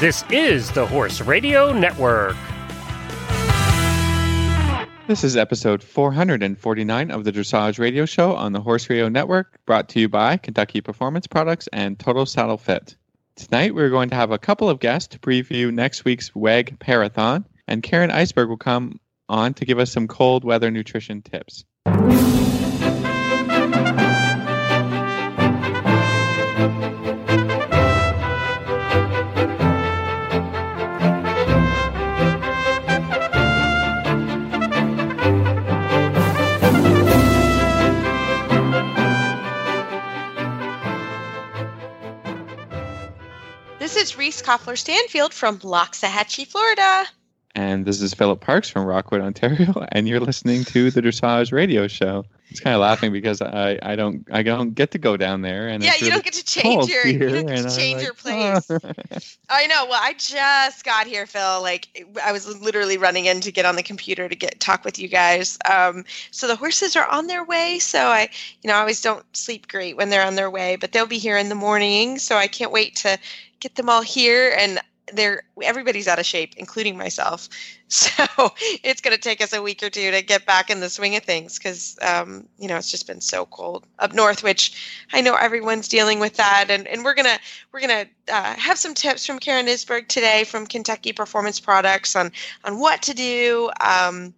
This is the Horse Radio Network. This is episode 449 of the Dressage Radio Show on the Horse Radio Network, brought to you by Kentucky Performance Products and Total Saddle Fit. Tonight, we're going to have a couple of guests to preview next week's WEG Parathon, and Karen Isberg will come on to give us some cold weather nutrition tips. Koffler Stanfield from Loxahatchee, Florida. And this is Philip Parks from Rockwood, Ontario, and you're listening to the Dressage Radio Show. It's kind of laughing because I, I don't I don't get to go down there and yeah, you really don't get to change your you don't get to change like, your place. "Ah." I know. Well, I just got here, Phil. Like I was literally running in to get on the computer to get talk with you guys. Um, so the horses are on their way. So I, you know, I always don't sleep great when they're on their way, but they'll be here in the morning. So I can't wait to get them all here and. They're everybody's out of shape, including myself. So it's going to take us a week or two to get back in the swing of things because um, you know it's just been so cold up north. Which I know everyone's dealing with that, and, and we're gonna we're gonna uh, have some tips from Karen Isberg today from Kentucky Performance Products on on what to do. Um,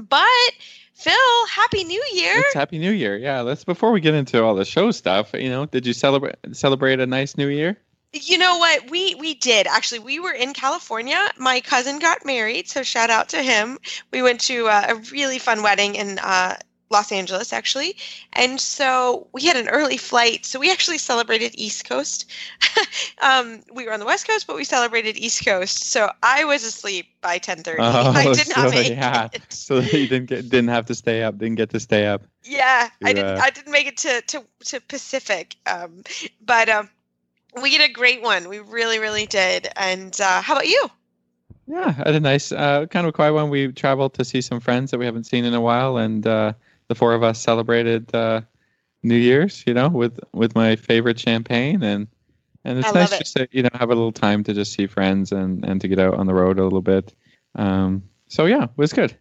but Phil, Happy New Year! It's Happy New Year. Yeah, let's before we get into all the show stuff, you know, did you celebrate celebrate a nice New Year? You know what? We we did actually. We were in California. My cousin got married, so shout out to him. We went to uh, a really fun wedding in uh, Los Angeles, actually, and so we had an early flight. So we actually celebrated East Coast. um, we were on the West Coast, but we celebrated East Coast. So I was asleep by ten thirty. I did not Oh, so, make yeah. it. So you didn't get didn't have to stay up, didn't get to stay up. Yeah, I didn't. uh, I didn't make it to to to Pacific, um, but um, we had a great one. We really, really did. And uh, how about you? Yeah, I had a nice, uh, kind of a quiet one. We traveled to see some friends that we haven't seen in a while, and uh, the four of us celebrated uh, New Year's, you know, with with my favorite champagne, and and it's I nice it. just to you know have a little time to just see friends and and to get out on the road a little bit. Um, so yeah, it was good.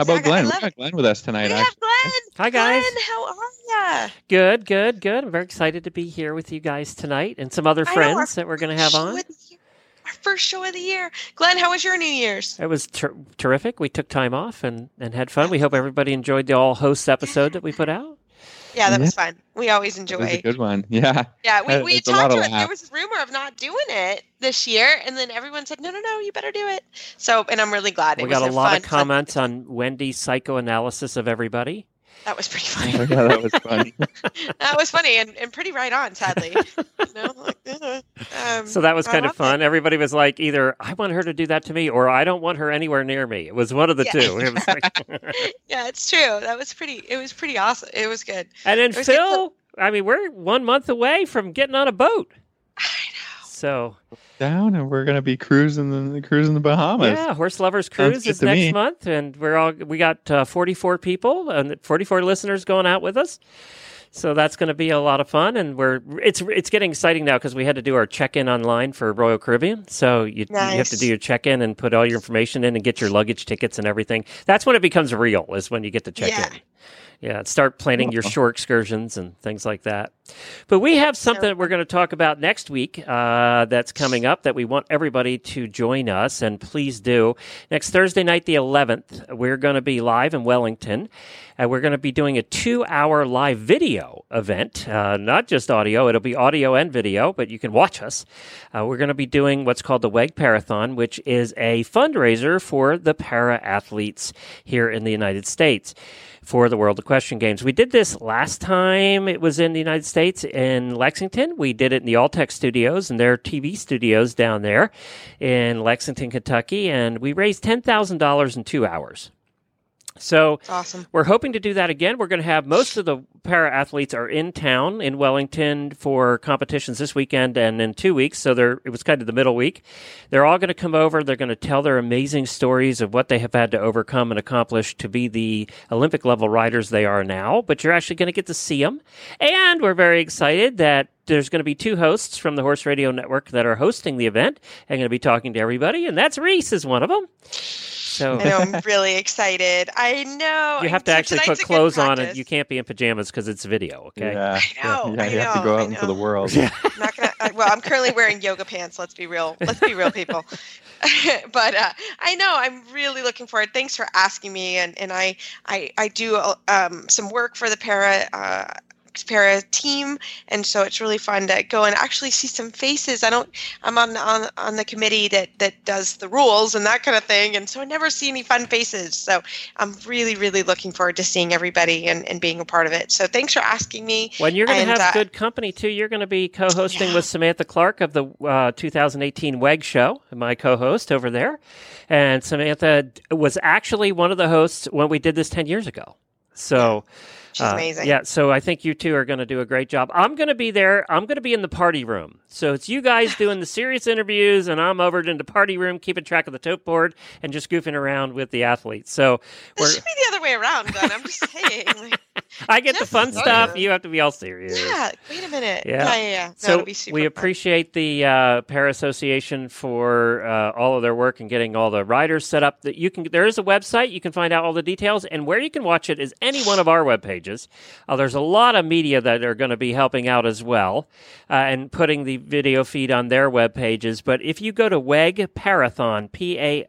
How about Zach, I Glenn? We love got Glenn with us tonight. we actually. Glenn. Hi, guys. Glenn, how are ya? Good, good, good. I'm very excited to be here with you guys tonight and some other I know, friends that we're going to have on. of the year. Our first show of the year. Glenn, how was your New Year's? It was ter- terrific. We took time off and, and had fun. We hope everybody enjoyed the all hosts episode that we put out. Yeah, that Yeah. was fun. We always enjoy It was a good one. Yeah. Yeah, we, we it's talked lot of about there was a rumor of not doing it this year, and then everyone said, "No, no, no, you better do it." So, and I'm really glad. It we was got a lot fun, of fun- comments on Wendy's psychoanalysis of everybody. That was pretty funny. Oh, yeah, that was funny. that was funny and, and pretty right on, sadly. you know, like, uh, um, So that was kind of fun. it. Everybody was like, either I want her to do that to me or I don't want her anywhere near me. It was one of the Yeah. two. It was like- Yeah, it's true. That was pretty. It was pretty awesome. It was good. and then It was good. Phil, I mean, we're one month away from getting on a boat. I know. So Down, and we're gonna be cruising the cruising the Bahamas. yeah, Horse Lovers Sounds Cruise good is next me. month, and we're all we got uh, 44 people and 44 listeners going out with us. So that's going to be a lot of fun, and we're it's it's getting exciting now because we had to do our check in online for Royal Caribbean. So you, you have to do your check in and put all your information in and get your luggage tickets and everything. That's when it becomes real. Is when you get to check Yeah. in. Yeah, start planning your Cool. shore excursions and things like that. But we have something that we're going to talk about next week uh, that's coming up that we want everybody to join us, and please do. Next Thursday night, the 11th, we're going to be live in Wellington. And we're going to be doing a two hour live video event, uh, not just audio, it'll be audio and video, but you can watch us. Uh, we're going to be doing what's called the WEG Parathon, which is a fundraiser for the para athletes here in the United States for the World Equestrian Games. We did this last time it was in the United States in Lexington. We did it in the Alltech studios and their TV studios down there in Lexington, Kentucky, and we raised $10,000 in two hours. So awesome. we're hoping to do that again. We're going to have most of the para athletes are in town in Wellington for competitions this weekend and in two weeks. So they're, it was kind of the middle week. They're all going to come over. They're going to tell their amazing stories of what they have had to overcome and accomplish to be the Olympic level riders they are now. But you're actually going to get to see them. And we're very excited that there's going to be two hosts from the Horse Radio Network that are hosting the event and going to be talking to everybody, and that's Reese is one of them. So I know I'm really excited. I know you have to actually put tonight's a good clothes on, and you can't be in pajamas because it's video. Okay. Yeah, I know, yeah, I you have to go out into the world. Yeah. I'm not gonna. I, well, I'm currently wearing yoga pants. Let's be real. Let's be real, people. but uh, I know I'm really looking forward. Thanks for asking me. And and I I I do um, some work for the para. Uh, para team and so it's really fun to go and actually see some faces i don't i'm on on, on the committee that that does the rules and that kind of thing and so i never see any fun faces so i'm really really looking forward to seeing everybody and, and being a part of it so thanks for asking me Well, and you're going to have uh, good company too. You're going to be co-hosting Yeah. with Samantha Clark of the uh, 2018 WEG show, my co-host over there. And Samantha was actually one of the hosts when we did this 10 years ago. So, she's uh, amazing yeah. So I think you two are going to do a great job. I'm going to be there. I'm going to be in the party room. So it's you guys doing the serious interviews, and I'm over in the party room keeping track of the tote board and just goofing around with the athletes. So this should be the other way around Glenn. i'm just saying I get the fun stuff. saying. You have to be all serious. yeah wait a minute Yeah. yeah yeah, yeah. No, so it'll be super we fun. appreciate the uh, Para Association for uh, all of their work and getting all the riders set up. That you can, there is a website you can find out all the details, and where you can watch it is any one of our web pages. Uh, there's a lot of media that are going to be helping out as well uh, and putting the video feed on their web pages. But if you go to WEG Parathon, P A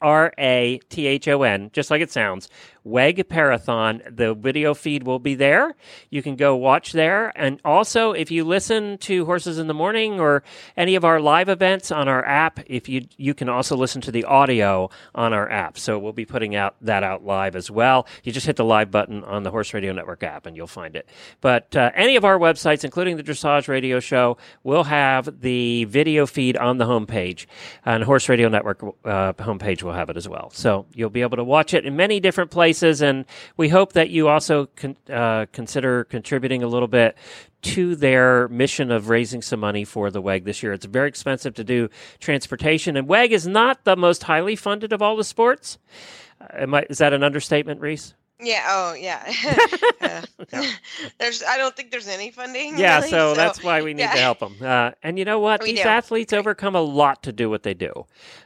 R A T H O N, just like it sounds. WEG Parathon. The video feed will be there. You can go watch there. And also, if you listen to Horses in the Morning or any of our live events on our app, if you you can also listen to the audio on our app. So we'll be putting out that out live as well. You just hit the live button on the Horse Radio Network app and you'll find it. But uh, any of our websites, including the Dressage Radio Show, will have the video feed on the homepage. And Horse Radio Network uh, homepage will have it as well. So you'll be able to watch it in many different places. And we hope that you also con- uh, consider contributing a little bit to their mission of raising some money for the WEG this year. It's very expensive to do transportation, and WEG is not the most highly funded of all the sports. Uh, I, is that an understatement, Reese? Yeah. Oh, yeah. Uh, there's. I don't think there's any funding. Yeah, really, so, that's why we need yeah. to help them. Uh, and you know what? We These do. athletes overcome a lot to do what they do.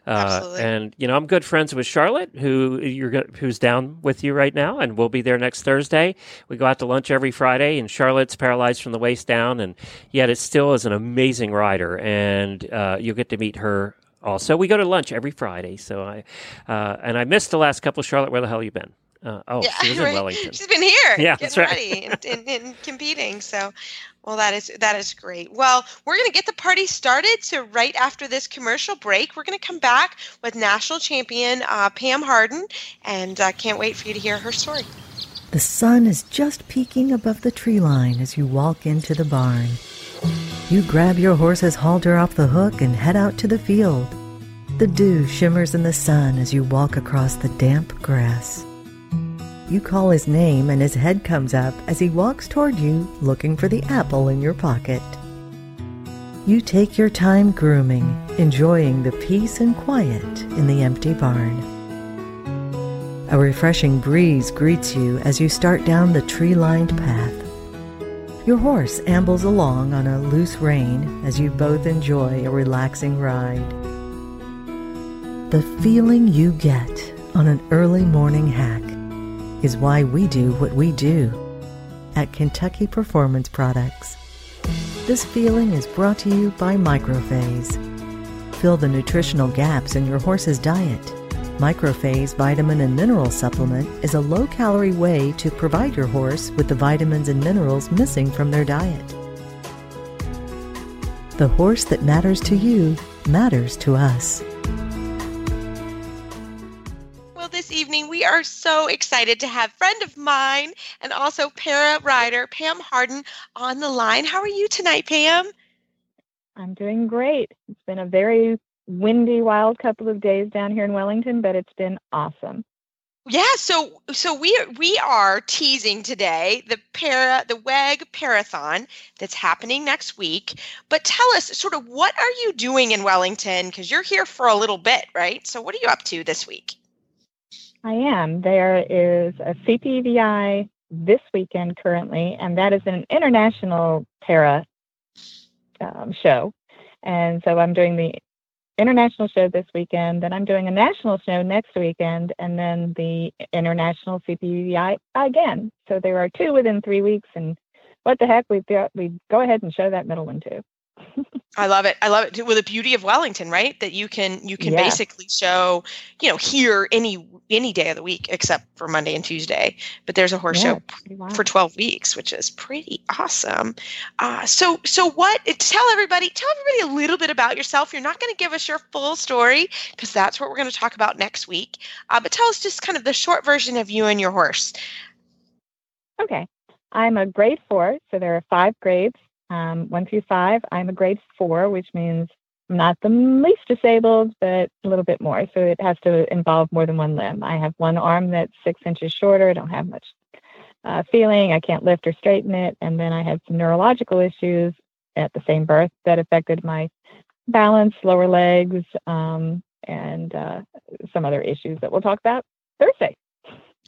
Uh, Absolutely. And you know, I'm good friends with Charlotte, who you're who's down with you right now, and we'll be there next Thursday. We go out to lunch every Friday, and Charlotte's paralyzed from the waist down, and yet it still is an amazing rider, and uh, you'll get to meet her. Also, we go to lunch every Friday. So I, uh, and I missed the last couple. Charlotte, where the hell you been? Uh, oh, Yeah, she was in right. Wellington. She's been here. Yeah, getting that's right. ready and, and, and competing. So, well, that is that is great. Well, we're going to get the party started. So, right after this commercial break, we're going to come back with national champion uh, Pam Harden, and uh, can't wait for you to hear her story. The sun is just peeking above the tree line as you walk into the barn. You grab your horse's halter off the hook and head out to the field. The dew shimmers in the sun as you walk across the damp grass. You call his name and his head comes up as he walks toward you looking for the apple in your pocket. You take your time grooming, enjoying the peace and quiet in the empty barn. A refreshing breeze greets you as you start down the tree lined path. Your horse ambles along on a loose rein as you both enjoy a relaxing ride. The feeling you get on an early morning hack is why we do what we do at Kentucky Performance Products. This feeling is brought to you by Microphase. Fill the nutritional gaps in your horse's diet. Microphase vitamin and mineral supplement is a low calorie way to provide your horse with the vitamins and minerals missing from their diet. The horse that matters to you matters to us. We are so excited to have friend of mine and also para rider Pam Harden on the line. How are you tonight, Pam? I'm doing great. It's been a very windy, wild couple of days down here in Wellington, but it's been awesome. Yeah, so so we we are teasing today the para the WEG Parathon that's happening next week. But tell us sort of what are you doing in Wellington because you're here for a little bit, right? So what are you up to this week? I am. There is a CPEDI this weekend currently, and that is an international para um, show. And so I'm doing the international show this weekend, then I'm doing a national show next weekend, and then the international CPEDI again. So there are two within three weeks, and what the heck, we we go ahead and show that middle one too. I love it. I love it. With the beauty of Wellington, right? That you can you can yeah. basically show, you know, here any any day of the week except for Monday and Tuesday. But there's a horse yeah, show for 12 weeks, which is pretty awesome. Uh, so so what? Tell everybody tell everybody a little bit about yourself. You're not going to give us your full story because that's what we're going to talk about next week. Uh, but tell us just kind of the short version of you and your horse. Okay. I'm a grade four, so there are five grades um, one through five. I'm a grade four, which means I'm not the least disabled, but a little bit more. So it has to involve more than one limb. I have one arm that's six inches shorter. I don't have much uh, feeling. I can't lift or straighten it. And then I had some neurological issues at the same birth that affected my balance, lower legs, um, and uh, some other issues that we'll talk about Thursday.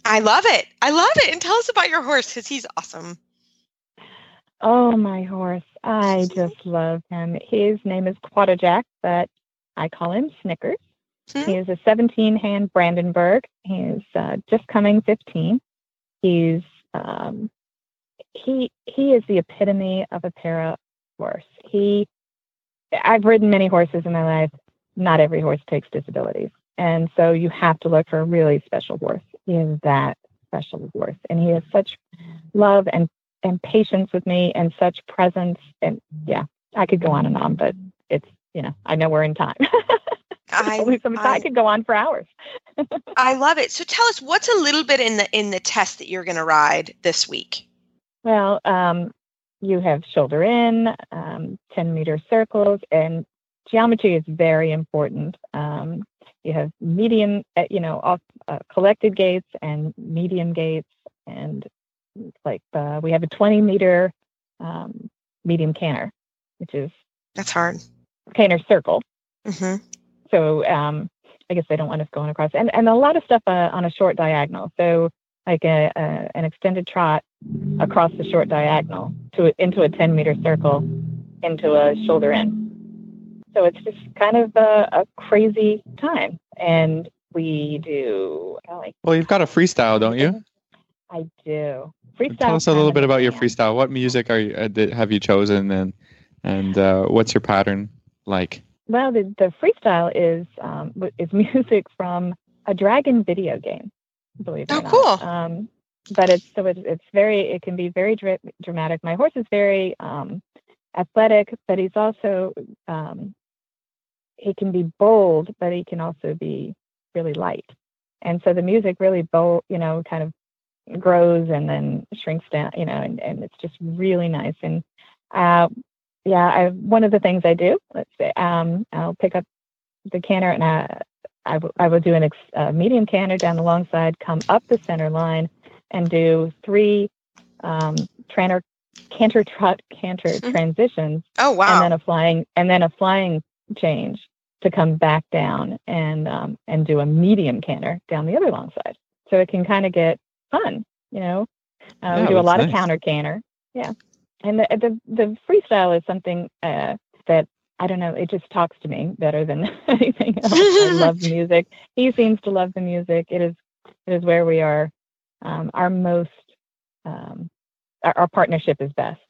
I love it. I love it. And tell us about your horse because he's awesome. Oh, my horse. I just love him. His name is Quattajack, but I call him Snickers. Mm-hmm. He is a 17 hand Brandenburg. He's uh, just coming 15. He's um, he he is the epitome of a para horse. He I've ridden many horses in my life. Not every horse takes disabilities, and so you have to look for a really special horse. He is that special horse, and he has such love and and patience with me and such presence. And yeah, I could go on and on, but it's, you know, I know we're in time. I, some I, I could go on for hours. I love it. So tell us what's a little bit in the in the test that you're going to ride this week. Well, um, you have shoulder in, um, 10 meter circles, and geometry is very important. Um, you have medium, uh, you know, off, uh, collected gates and medium gates, and like uh, we have a 20 meter um, medium canter, which is that's hard. Canter circle. Mm-hmm. So um, I guess they don't want us going across, and and a lot of stuff uh, on a short diagonal. So like a, a, an extended trot across the short diagonal to into a 10 meter circle into a shoulder in. So it's just kind of a, a crazy time, and we do. Well, you've got a freestyle, don't you? I do freestyle. Tell us a little bit about your freestyle. What music are you, uh, have you chosen, and and uh, what's your pattern like? Well, the, the freestyle is um, is music from a dragon video game. Believe it oh, or not. cool. Um, but it's so it's, it's very it can be very dra- dramatic. My horse is very um, athletic, but he's also um, he can be bold, but he can also be really light. And so the music really bold, you know, kind of grows and then shrinks down, you know, and, and it's just really nice. And uh, yeah, I, one of the things I do, let's say, um, I'll pick up the canter and I, I, w- I will do a ex- uh, medium canter down the long side, come up the center line, and do three um, canter trot canter mm-hmm. transitions. Oh wow! And then a flying and then a flying change to come back down and um, and do a medium canter down the other long side. So it can kind of get fun. You know, uh, yeah, we do a lot nice. of counter canter. Yeah, and the the the freestyle is something uh, that I don't know. It just talks to me better than anything else. I love music. He seems to love the music. It is it is where we are um, our most um, our, our, partnership is best.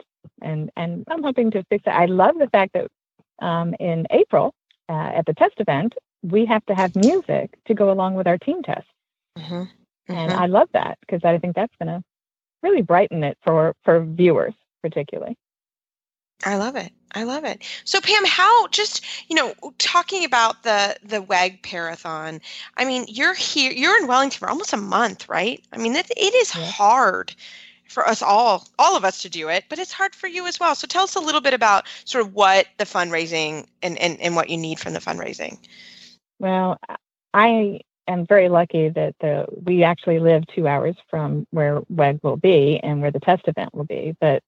And and I'm hoping to fix it. I love the fact that um, in April uh, at the test event we have to have music to go along with our team test. Mm-hmm. And mm-hmm. I love that because I think that's going to really brighten it for, for viewers, particularly. I love it. I love it. So Pam, how just you know talking about the the WEG Parathon? I mean, you're here. You're in Wellington for almost a month, right? I mean, it, it is yeah. hard for us all, all of us to do it, but it's hard for you as well. So tell us a little bit about sort of what the fundraising and and, and what you need from the fundraising. Well, I am very lucky that the we actually live two hours from where WEG will be and where the test event will be. But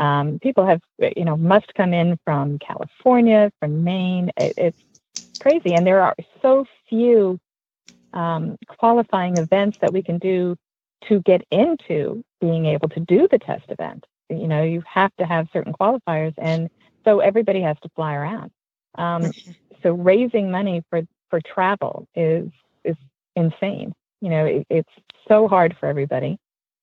um, people have, you know, must come in from California, from Maine. It, it's crazy, and there are so few um, qualifying events that we can do to get into being able to do the test event. You know, you have to have certain qualifiers, and so everybody has to fly around. Um, so raising money for for travel is is insane. You know, it, it's so hard for everybody.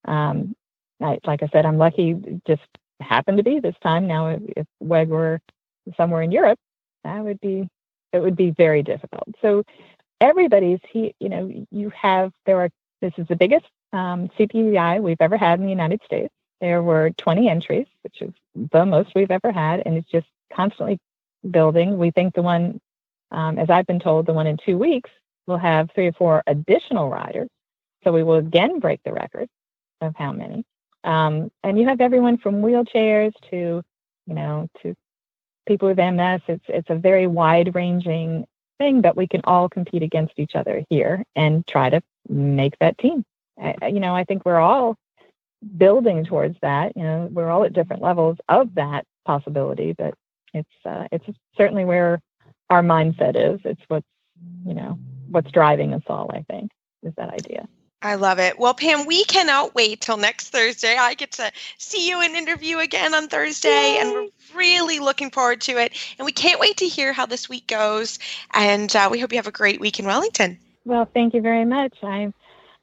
Um, I, like I said, I'm lucky. Just happened to be this time. Now, if, if WEG were somewhere in Europe, that would be it would be very difficult. So everybody's he. You know, you have there are. This is the biggest um, we've ever had in the United States. There were 20 entries, which is the most we've ever had, and it's just constantly building. We think the one, um, as I've been told, the one in two weeks will have three or four additional riders. So we will again break the record of how many. Um, and you have everyone from wheelchairs to, you know, to people with MS. It's it's a very wide ranging thing, but we can all compete against each other here and try to make that team. I, you know, I think we're all building towards that. You know, we're all at different levels of that possibility, but it's uh, it's certainly where our mindset is. It's what's you know what's driving us all. I think is that idea. I love it. Well, Pam, we cannot wait till next Thursday. I get to see you and interview again on Thursday, Yay. and we're really looking forward to it. And we can't wait to hear how this week goes. And uh, we hope you have a great week in Wellington. Well, thank you very much. I'm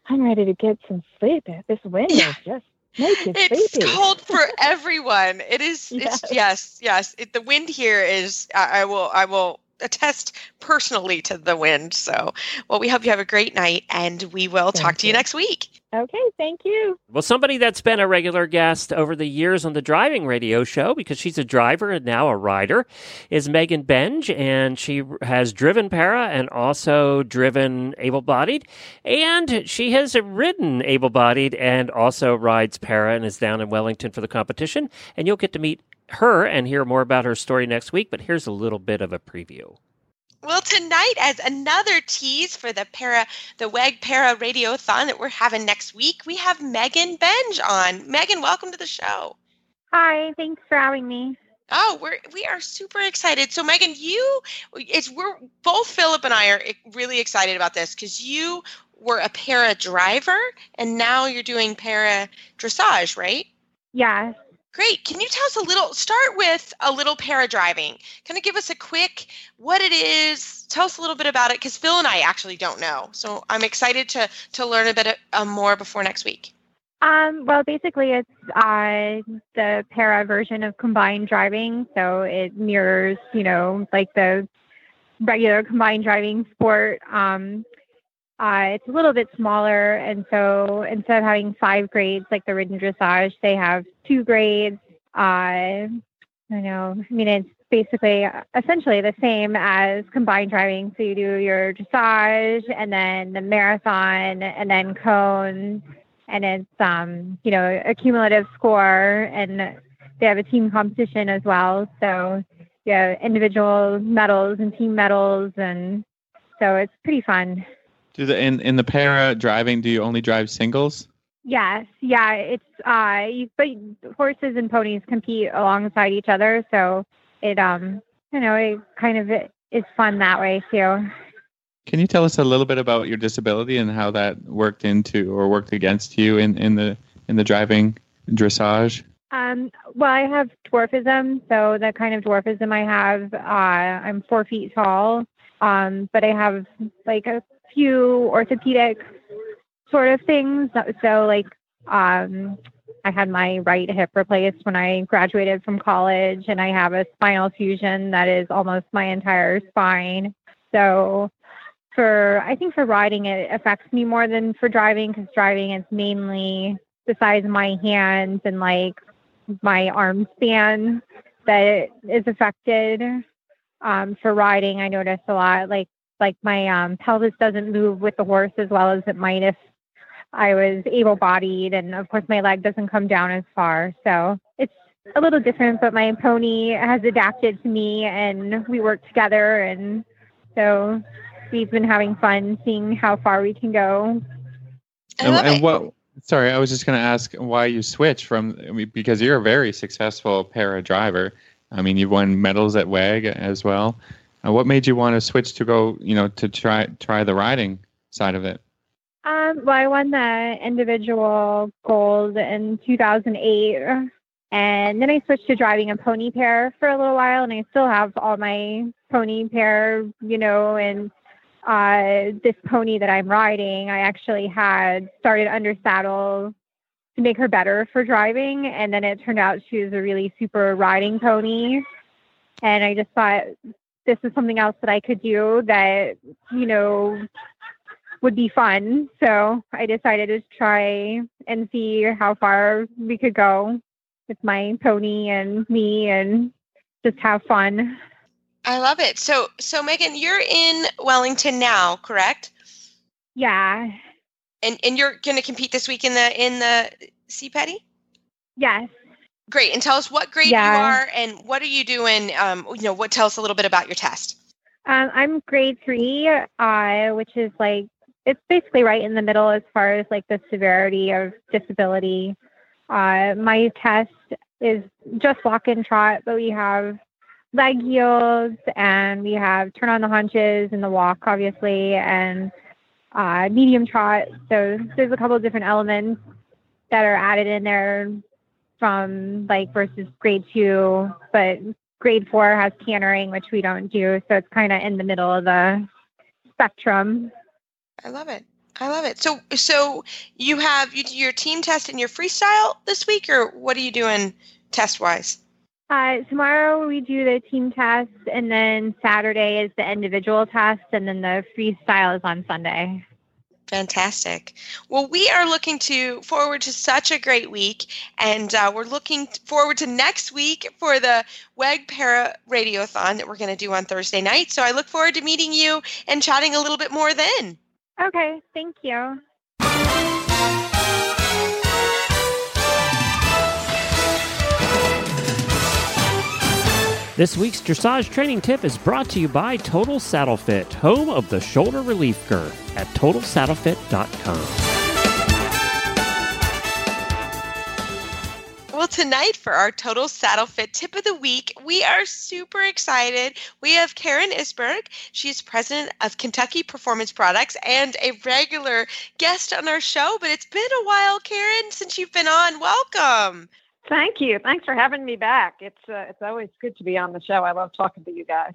I'm ready to get some sleep. This wind yeah. is just making it. it's sleepy. cold for everyone. It is. Yes. It's yes, yes. It, the wind here is. I, I will. I will attest personally to the wind. So, well, we hope you have a great night, and we will Thank talk to you. you next week. Okay, thank you. Well, somebody that's been a regular guest over the years on the driving radio show, because she's a driver and now a rider, is Megan Benge, and she has driven para and also driven able bodied. And she has ridden able bodied and also rides para and is down in Wellington for the competition. And you'll get to meet her and hear more about her story next week, but here's a little bit of a preview. Well, tonight, as another tease for the para, the WEG Para Radiothon that we're having next week, we have Megan Benge on. Megan, welcome to the show. Hi, thanks for having me. Oh, we're we are super excited. So, Megan, you it's we're both Philip and I are really excited about this because you were a para driver and now you're doing para dressage, right? Yes. Great. Can you tell us a little, start with a little para driving? Kind of give us a quick what it is. Tell us a little bit about it because Phil and I actually don't know. So I'm excited to, to learn a bit uh, more before next week. Um, well, basically, it's uh, the para version of combined driving. So it mirrors, you know, like the regular combined driving sport. Um, uh, it's a little bit smaller, and so instead of having five grades like the ridden dressage, they have two grades. Uh, I know. I mean, it's basically essentially the same as combined driving. So you do your dressage, and then the marathon, and then cones, and it's um, you know a cumulative score, and they have a team competition as well. So yeah, individual medals and team medals, and so it's pretty fun. Do the in in the para driving? Do you only drive singles? Yes, yeah. It's uh, you, but horses and ponies compete alongside each other, so it um, you know, it kind of it, is fun that way too. Can you tell us a little bit about your disability and how that worked into or worked against you in, in the in the driving dressage? Um, well, I have dwarfism, so the kind of dwarfism I have, uh, I'm four feet tall, um, but I have like a few orthopedic sort of things. So, like, um, I had my right hip replaced when I graduated from college, and I have a spinal fusion that is almost my entire spine. So, for I think for riding, it affects me more than for driving because driving is mainly the size of my hands and like my arm span that is affected. Um, for riding, I notice a lot like like my um, pelvis doesn't move with the horse as well as it might if I was able bodied. And of course, my leg doesn't come down as far. So it's a little different, but my pony has adapted to me and we work together. And so we've been having fun seeing how far we can go. And, love and what? Sorry, I was just going to ask why you switched from I mean, because you're a very successful para driver. I mean, you've won medals at WEG as well. What made you want to switch to go, you know, to try try the riding side of it? Um, well, I won the individual gold in 2008, and then I switched to driving a pony pair for a little while, and I still have all my pony pair, you know, and uh, this pony that I'm riding, I actually had started under saddle to make her better for driving, and then it turned out she was a really super riding pony, and I just thought this is something else that I could do that, you know, would be fun. So I decided to try and see how far we could go with my pony and me and just have fun. I love it. So, so Megan, you're in Wellington now, correct? Yeah. And and you're going to compete this week in the in the CPEDI? Yes. Great. And tell us what grade Yeah. you are and what are you doing? Um, you know, what tell us a little bit about your test. Um, I'm grade three, uh, which is like it's basically right in the middle as far as like the severity of disability. Uh, my test is just walk and trot, but we have leg yields and we have turn on the haunches and the walk, obviously, and uh, medium trot. So there's a couple of different elements that are added in there from like versus grade two, but grade four has cantering, which we don't do. So it's kind of in the middle of the spectrum. I love it. I love it. So, so you have you do your team test and your freestyle this week, or what are you doing test wise? Uh, tomorrow we do the team test, and then Saturday is the individual test, and then the freestyle is on Sunday. Fantastic. Well, we are looking to forward to such a great week, and uh, we're looking forward to next week for the WEG Para Radiothon that we're going to do on Thursday night. So I look forward to meeting you and chatting a little bit more then. Okay, thank you. This week's dressage training tip is brought to you by Total Saddle Fit, home of the shoulder relief girth at totalsaddlefit.com. Well, tonight for our Total Saddle Fit tip of the week, we are super excited. We have Karen Isberg. She's president of Kentucky Performance Products and a regular guest on our show. But it's been a while, Karen, since you've been on. Welcome. Thank you. Thanks for having me back. It's uh, it's always good to be on the show. I love talking to you guys.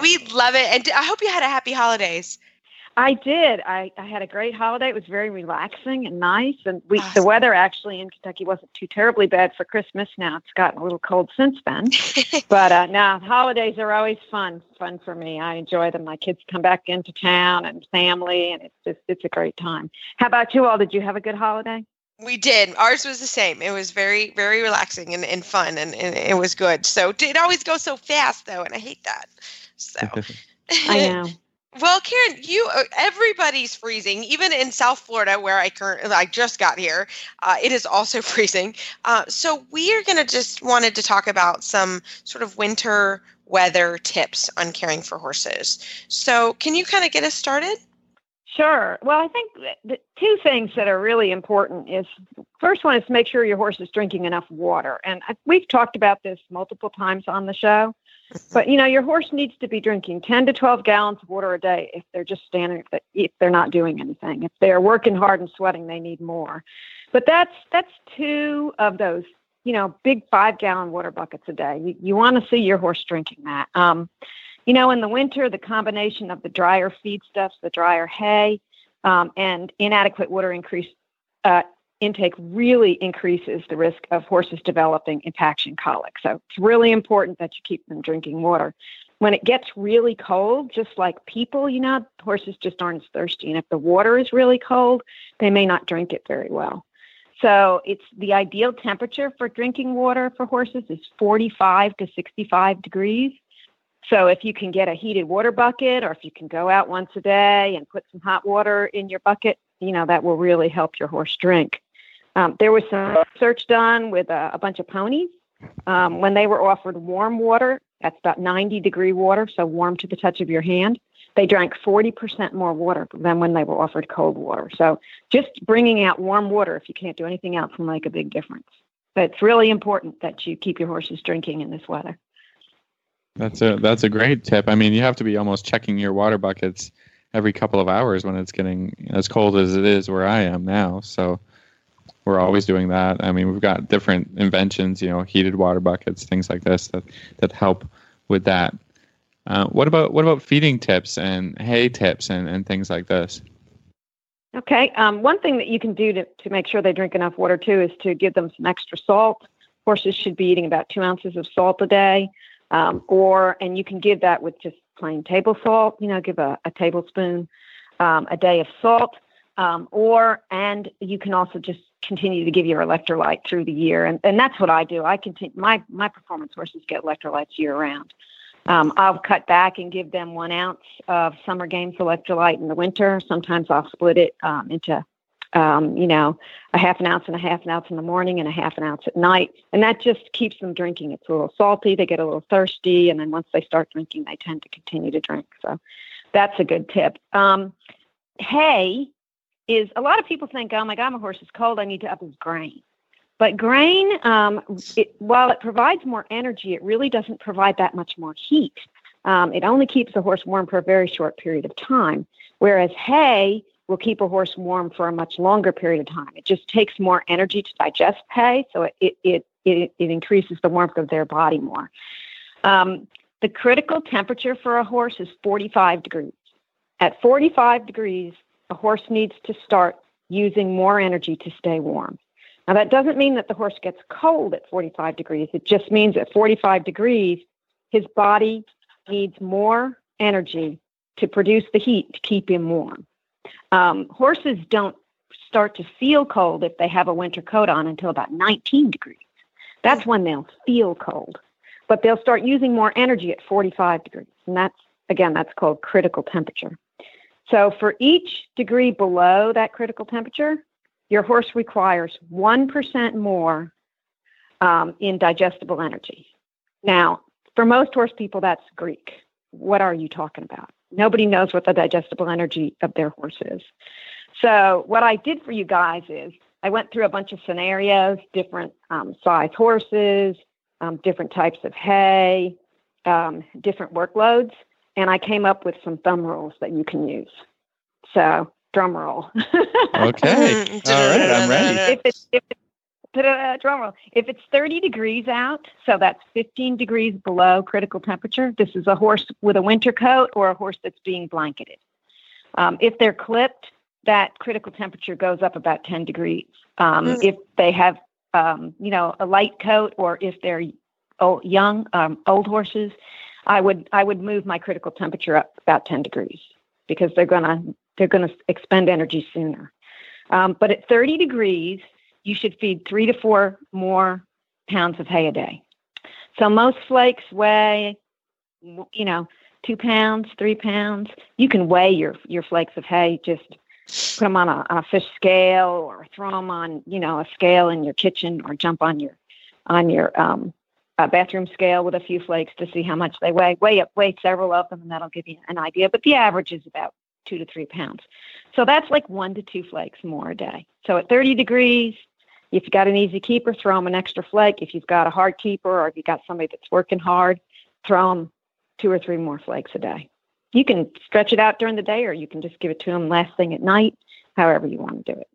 We love it. And I hope you had a happy holidays. I did. I, I had a great holiday. It was very relaxing and nice. And we the weather actually in Kentucky wasn't too terribly bad for Christmas. Now it's gotten a little cold since then. but uh, now holidays are always fun. Fun for me. I enjoy them. My kids come back into town and family, and it's just it's a great time. How about you all? Did you have a good holiday? We did. Ours was the same. It was very, very relaxing and, and fun, and, and it was good. So it always goes so fast, though, and I hate that. So I know. Well, Karen, you uh, everybody's freezing, even in South Florida, where I currently I just got here. Uh, it is also freezing. Uh, so we are going to just wanted to talk about some sort of winter weather tips on caring for horses. So can you kind of get us started? Sure. Well, I think the two things that are really important is first one is to make sure your horse is drinking enough water. And I, we've talked about this multiple times on the show. But you know, your horse needs to be drinking 10 to 12 gallons of water a day if they're just standing if they're not doing anything. If they're working hard and sweating, they need more. But that's that's two of those, you know, big 5-gallon water buckets a day. You, you want to see your horse drinking that. Um, you know, in the winter, the combination of the drier feedstuffs, the drier hay, um, and inadequate water increase uh, intake really increases the risk of horses developing impaction colic. So it's really important that you keep them drinking water. When it gets really cold, just like people, you know, horses just aren't as thirsty. And if the water is really cold, they may not drink it very well. So it's the ideal temperature for drinking water for horses is 45 to 65 degrees. So if you can get a heated water bucket or if you can go out once a day and put some hot water in your bucket, you know, that will really help your horse drink. Um, there was some research done with a, a bunch of ponies. Um, when they were offered warm water, that's about 90 degree water, so warm to the touch of your hand. they drank 40% more water than when they were offered cold water. So just bringing out warm water, if you can't do anything else, can make a big difference. But it's really important that you keep your horses drinking in this weather. That's a that's a great tip. I mean, you have to be almost checking your water buckets every couple of hours when it's getting as cold as it is where I am now. So we're always doing that. I mean, we've got different inventions, you know, heated water buckets, things like this that that help with that. Uh, what about what about feeding tips and hay tips and, and things like this? Okay. Um, one thing that you can do to, to make sure they drink enough water too is to give them some extra salt. Horses should be eating about two ounces of salt a day, um, or and you can give that with just plain table salt. You know, give a, a tablespoon um, a day of salt, um, or and you can also just continue to give your electrolyte through the year, and and that's what I do. I continue my my performance horses get electrolytes year round. Um, I'll cut back and give them one ounce of summer games electrolyte in the winter. Sometimes I'll split it um, into, um, you know, a half an ounce and a half an ounce in the morning and a half an ounce at night. And that just keeps them drinking. It's a little salty. They get a little thirsty. And then once they start drinking, they tend to continue to drink. So that's a good tip. Um, hay is a lot of people think, oh my God, my horse is cold. I need to up his grain. But grain, um, it, while it provides more energy, it really doesn't provide that much more heat. Um, it only keeps the horse warm for a very short period of time, whereas hay will keep a horse warm for a much longer period of time. It just takes more energy to digest hay, so it, it, it, it, increases the warmth of their body more. Um, the critical temperature for a horse is 45 degrees. At 45 degrees, a horse needs to start using more energy to stay warm. Now, that doesn't mean that the horse gets cold at 45 degrees. It just means at 45 degrees, his body needs more energy to produce the heat to keep him warm. Um, horses don't start to feel cold if they have a winter coat on until about 19 degrees. That's when they'll feel cold. But they'll start using more energy at 45 degrees. And that's, again, that's called critical temperature. So for each degree below that critical temperature, your horse requires 1% more um, in digestible energy. Now, for most horse people, that's Greek. What are you talking about? Nobody knows what the digestible energy of their horse is. So, what I did for you guys is I went through a bunch of scenarios, different um, size horses, um, different types of hay, um, different workloads, and I came up with some thumb rules that you can use. So, drum roll. okay. All right, I'm ready. If it's, if it's drum roll. If it's 30 degrees out, so that's 15 degrees below critical temperature, this is a horse with a winter coat or a horse that's being blanketed. Um, if they're clipped, that critical temperature goes up about 10 degrees. Um, mm. If they have, um, you know, a light coat or if they're old, young, um, old horses, I would I would move my critical temperature up about 10 degrees because they're gonna they're going to expend energy sooner. Um, but at 30 degrees, you should feed three to four more pounds of hay a day. So most flakes weigh, you know, two pounds, three pounds. You can weigh your your flakes of hay. Just put them on a, on a fish scale, or throw them on, you know, a scale in your kitchen, or jump on your on your um, bathroom scale with a few flakes to see how much they weigh. Weigh up, weigh several of them, and that'll give you an idea. But the average is about two to three pounds. So that's like one to two flakes more a day. So at 30 degrees, if you've got an easy keeper, throw them an extra flake. If you've got a hard keeper or if you've got somebody that's working hard, throw them two or three more flakes a day. You can stretch it out during the day or you can just give it to them last thing at night, however you want to do it.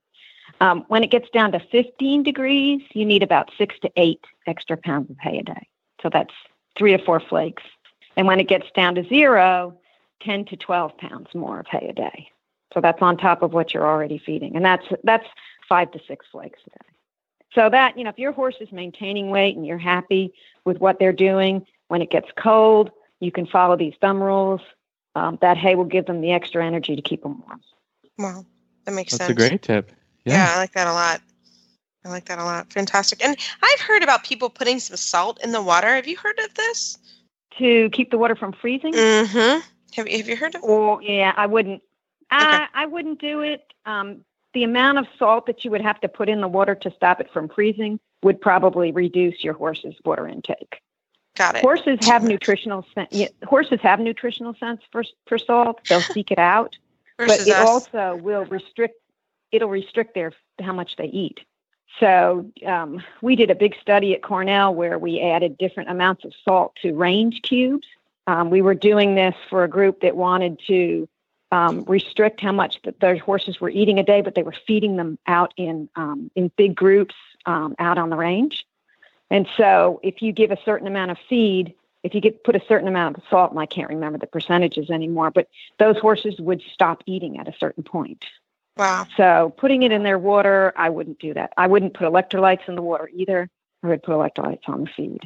Um, when it gets down to 15 degrees, you need about six to eight extra pounds of hay a day. So that's three to four flakes. And when it gets down to zero, 10 to 12 pounds more of hay a day. So that's on top of what you're already feeding. And that's that's five to six flakes a day. So that, you know, if your horse is maintaining weight and you're happy with what they're doing, when it gets cold, you can follow these thumb rules. Um, that hay will give them the extra energy to keep them warm. Wow, that makes That's sense. That's a great tip. Yeah. yeah, I like that a lot. I like that a lot. Fantastic. And I've heard about people putting some salt in the water. Have you heard of this? To keep the water from freezing? Mm-hmm. Have, have you heard of? it? Oh yeah, I wouldn't. Okay. I I wouldn't do it. Um, the amount of salt that you would have to put in the water to stop it from freezing would probably reduce your horse's water intake. Got it. Horses have nutritional sense. Horses have nutritional sense for for salt. They'll seek it out, Versus but it us. also will restrict. It'll restrict their how much they eat. So um, we did a big study at Cornell where we added different amounts of salt to range cubes. Um, we were doing this for a group that wanted to um, restrict how much that their horses were eating a day, but they were feeding them out in um, in big groups um, out on the range. And so, if you give a certain amount of feed, if you get put a certain amount of salt, and I can't remember the percentages anymore, but those horses would stop eating at a certain point. wow. So putting it in their water, I wouldn't do that. I wouldn't put electrolytes in the water either. I would put electrolytes on the feed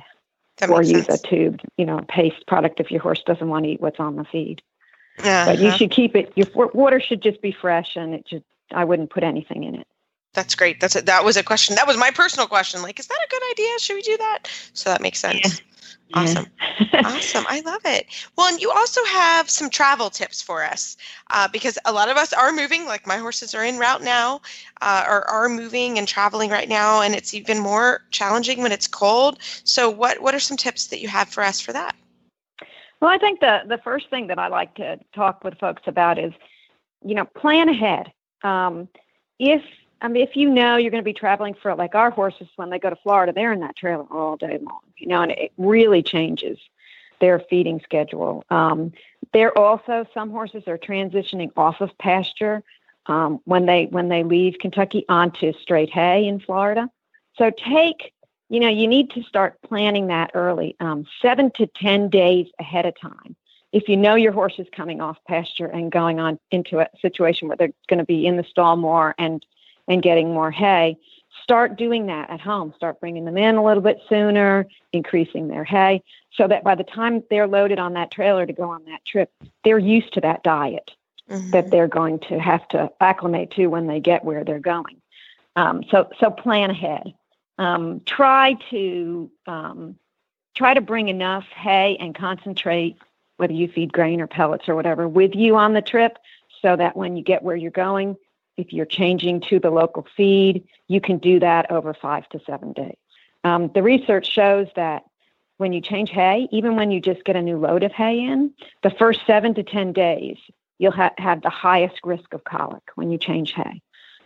That or use sense. a tube, you know, paste product if your horse doesn't want to eat what's on the feed. Yeah, But you should keep it. Your water should just be fresh, and it just. I wouldn't put anything in it. that's great. That's a, that was a question. That was my personal question. Like, is that a good idea? Should we do that? So that makes sense. Awesome. awesome. I love it. Well, and you also have some travel tips for us uh, because a lot of us are moving, like my horses are in route now, uh, or are moving and traveling right now, and it's even more challenging when it's cold. So, what, what are some tips that you have for us for that? Well, I think the the first thing that I like to talk with folks about is, you know, plan ahead. Um, if I mean, if you know you're going to be traveling for like our horses when they go to Florida, they're in that trailer all day long, you know, and it really changes their feeding schedule. Um, they're also some horses are transitioning off of pasture um, when they when they leave Kentucky onto straight hay in Florida. So take you know, you need to start planning that early, um, seven to 10 days ahead of time. If you know your horse is coming off pasture and going on into a situation where they're going to be in the stall more and, and getting more hay, start doing that at home. Start bringing them in a little bit sooner, increasing their hay, so that by the time they're loaded on that trailer to go on that trip, they're used to that diet Mhm. that they're going to have to acclimate to when they get where they're going. Um, so so plan ahead. Um, try to um, try to bring enough hay and concentrate, whether you feed grain or pellets or whatever, with you on the trip, so that when you get where you're going, if you're changing to the local feed, you can do that over five to seven days. Um, the research shows that when you change hay, even when you just get a new load of hay in, the first seven to 10 days, you'll ha- have the highest risk of colic when you change hay.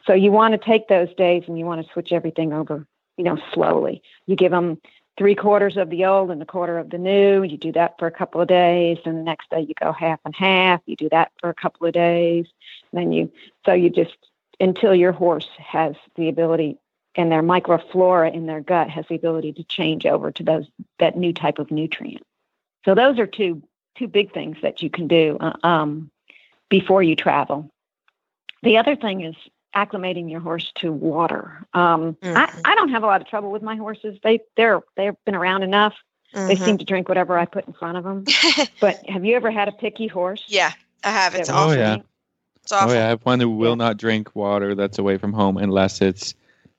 So you want to take those days and you want to switch everything over, you know, slowly. You give them three quarters of the old and a quarter of the new. You do that for a couple of days, and the next day you go half and half. You do that for a couple of days, then you so you just until your horse has the ability and their microflora in their gut has the ability to change over to those that new type of nutrient. So those are two two big things that you can do uh, um, before you travel. The other thing is acclimating your horse to water. Um, I, Mhm. I don't have a lot of trouble with my horses. They they're they've been around enough. They Mhm. seem to drink whatever I put in front of them. But have you ever had a picky horse? yeah, I have. It's that Oh, awful. yeah. It's awful. Oh yeah, I have one who will not drink water that's away from home unless it's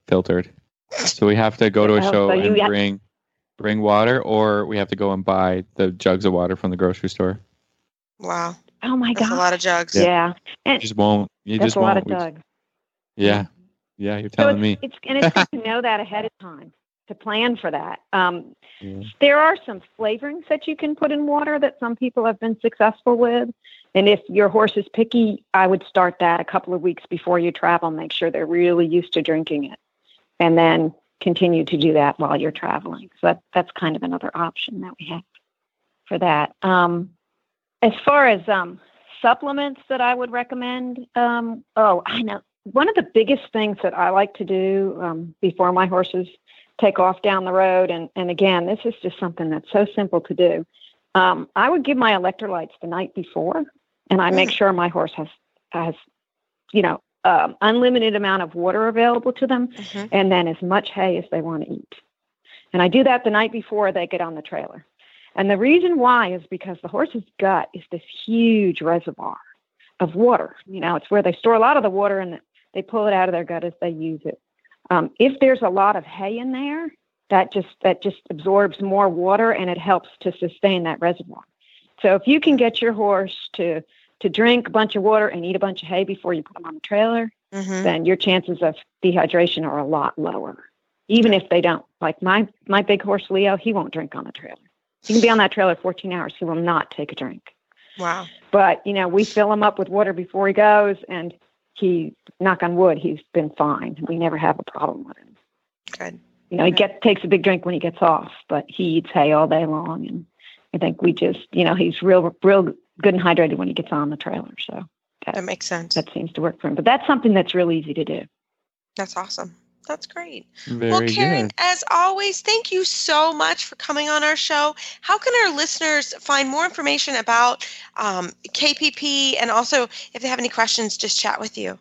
filtered. So we have to go to a Oh, show so you and have- bring bring water, or we have to go and buy the jugs of water from the grocery store. Wow. Oh my That's god. a lot of jugs. Yeah. And You just won't. You that's just a lot won't. of We- Doug. Yeah, yeah. You're So telling it's, me. it's and it's good to know that ahead of time to plan for that. Um, Yeah. there are some flavorings that you can put in water that some people have been successful with. And if your horse is picky, I would start that a couple of weeks before you travel. Make sure they're really used to drinking it, and then continue to do that while you're traveling. So that, that's kind of another option that we have for that. Um, as far as um, supplements that I would recommend, um, oh, I know one of the biggest things that I like to do um, before my horses take off down the road, and, and again, this is just something that's so simple to do. Um, I would give my electrolytes the night before, and I make Mm. sure my horse has has, you know, um, unlimited amount of water available to them, Mhm. and then as much hay as they want to eat. And I do that the night before they get on the trailer. And the reason why is because the horse's gut is this huge reservoir of water. You know, it's where they store a lot of the water and they pull it out of their gut as they use it. Um, if there's a lot of hay in there, that just that just absorbs more water and it helps to sustain that reservoir. So if you can get your horse to to drink a bunch of water and eat a bunch of hay before you put them on the trailer, Mhm. then your chances of dehydration are a lot lower. Even if they don't. Like my my big horse Leo, he won't drink on the trailer. He can be on that trailer 14 hours. He will not take a drink. Wow. But, you know, we fill him up with water before he goes, and he, knock on wood, he's been fine. We never have a problem with him. Good. You know, he gets takes a big drink when he gets off, but he eats hay all day long, and I think we just, you know, he's real, real good and hydrated when he gets on the trailer. So That makes sense. that seems to work for him. But that's something that's real easy to do. That's awesome. That's great. Very well, Karen, good. as always, thank you so much for coming on our show. How can our listeners find more information about um, KPP and also if they have any questions, just chat with you?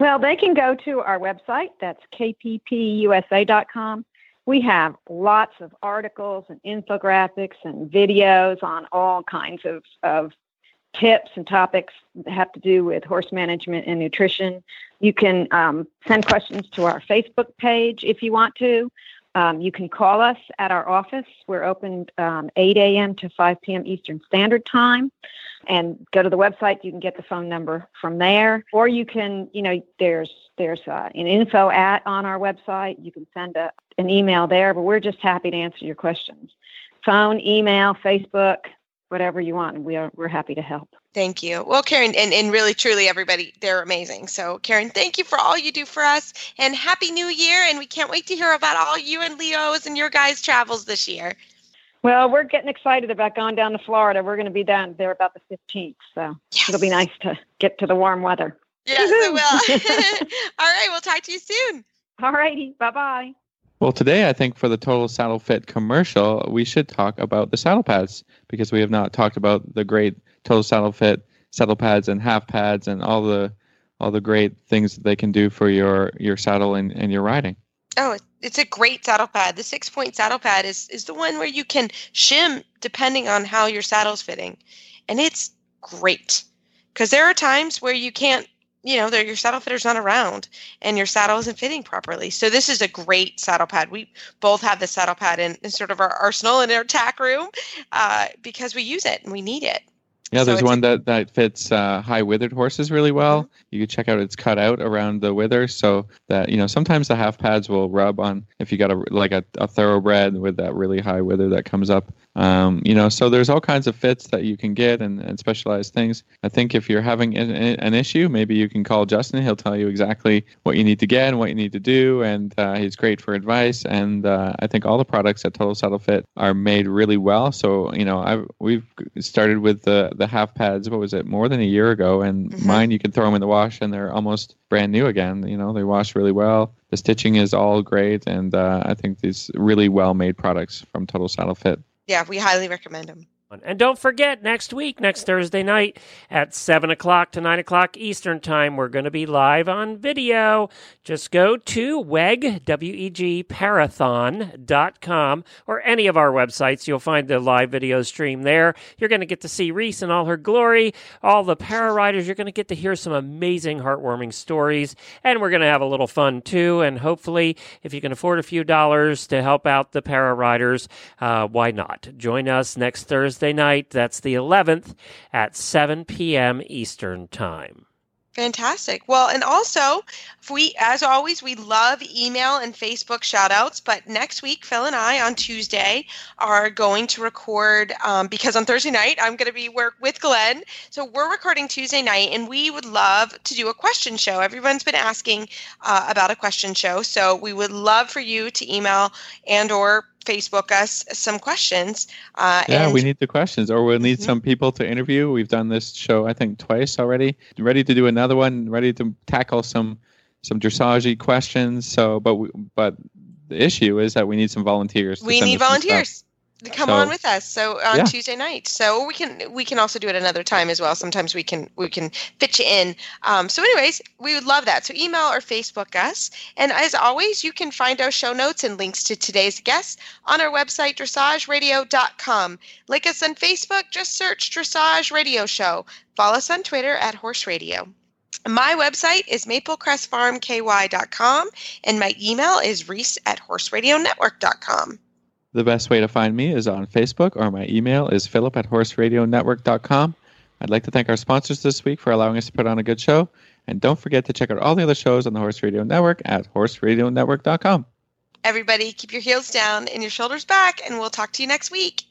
Well, they can go to our website. That's kppusa.com. We have lots of articles and infographics and videos on all kinds of, of tips and topics that have to do with horse management and nutrition. You can um, send questions to our Facebook page if you want to. Um, you can call us at our office. We're open um, 8 a.m. to 5 p.m. Eastern Standard Time. And go to the website. You can get the phone number from there, or you can, you know, there's there's uh, an info at on our website. You can send a, an email there. But we're just happy to answer your questions. Phone, email, Facebook, whatever you want. and We are we're happy to help. Thank you. Well, Karen, and, and really, truly, everybody, they're amazing. So, Karen, thank you for all you do for us and Happy New Year. And we can't wait to hear about all you and Leo's and your guys' travels this year. Well, we're getting excited about going down to Florida. We're going to be down there about the 15th, so Yes. it'll be nice to get to the warm weather. Yes, it will. all right. We'll talk to you soon. All righty, bye bye. Well, today I think for the Total Saddle Fit commercial, we should talk about the saddle pads because we have not talked about the great Total Saddle Fit saddle pads and half pads and all the all the great things that they can do for your your saddle and, and your riding. Oh, it's a great saddle pad. The six point saddle pad is, is the one where you can shim depending on how your saddle's fitting. And it's great because there are times where you can't, you know, your saddle fitter's not around and your saddle isn't fitting properly. So this is a great saddle pad. We both have the saddle pad in, in sort of our arsenal in our tack room uh, because we use it and we need it. Yeah, there's one that, that fits uh, high withered horses really well. You can check out it's cut out around the wither so that you know sometimes the half pads will rub on if you got a like a, a thoroughbred with that really high wither that comes up. Um, you know, so there's all kinds of fits that you can get and, and specialized things. I think if you're having an, an issue, maybe you can call Justin. He'll tell you exactly what you need to get and what you need to do, and uh, he's great for advice. And uh, I think all the products at Total Saddle Fit are made really well. So you know, I we've started with the the half pads. What was it? More than a year ago, and Mhm. mine you can throw them in the wash and they're almost brand new again. You know, they wash really well. The stitching is all great, and uh, I think these really well made products from Total Saddle Fit. Yeah, we highly recommend them. And don't forget, next week, next Thursday night at 7 o'clock to 9 o'clock Eastern Time, we're going to be live on video. Just go to WEG, W-E-G, or any of our websites. You'll find the live video stream there. You're going to get to see Reese in all her glory, all the para riders. You're going to get to hear some amazing, heartwarming stories. And we're going to have a little fun, too. And hopefully, if you can afford a few dollars to help out the para riders, uh, why not? Join us next Thursday night. That's the 11th at 7 p.m. Eastern Time. Fantastic. Well, and also, we, as always, we love email and Facebook shout outs. But next week, Phil and I on Tuesday are going to record um, because on Thursday night, I'm going to be work with Glenn. So we're recording Tuesday night, and we would love to do a question show. Everyone's been asking uh, about a question show. So we would love for you to email and or Facebook us some questions. Uh, Yeah, we need the questions, or we'll need Mhm. some people to interview. We've done this show, I think, twice already. Ready to do another one. Ready to tackle some some dressage questions. So, but we, but the issue is that we need some volunteers. we need volunteers come So- on with us. So on Yeah. tuesday night. So we can we can also do it another time as well. Sometimes we can we can fit you in. Um, so anyways we would love that. So email or facebook us. And as always you can find our show notes and links to today's guests on our website dressageradio.com like us on facebook. Just search dressage radio show. Follow us on twitter at horse radio. My website is maplecrestfarmky.com and my email is reese at horseradionetwork.com The best way to find me is on Facebook, or my email is philip at horseradionetwork.com. I'd like to thank our sponsors this week for allowing us to put on a good show. And don't forget to check out all the other shows on the Horse Radio Network at horseradionetwork.com. Everybody, keep your heels down and your shoulders back, and we'll talk to you next week.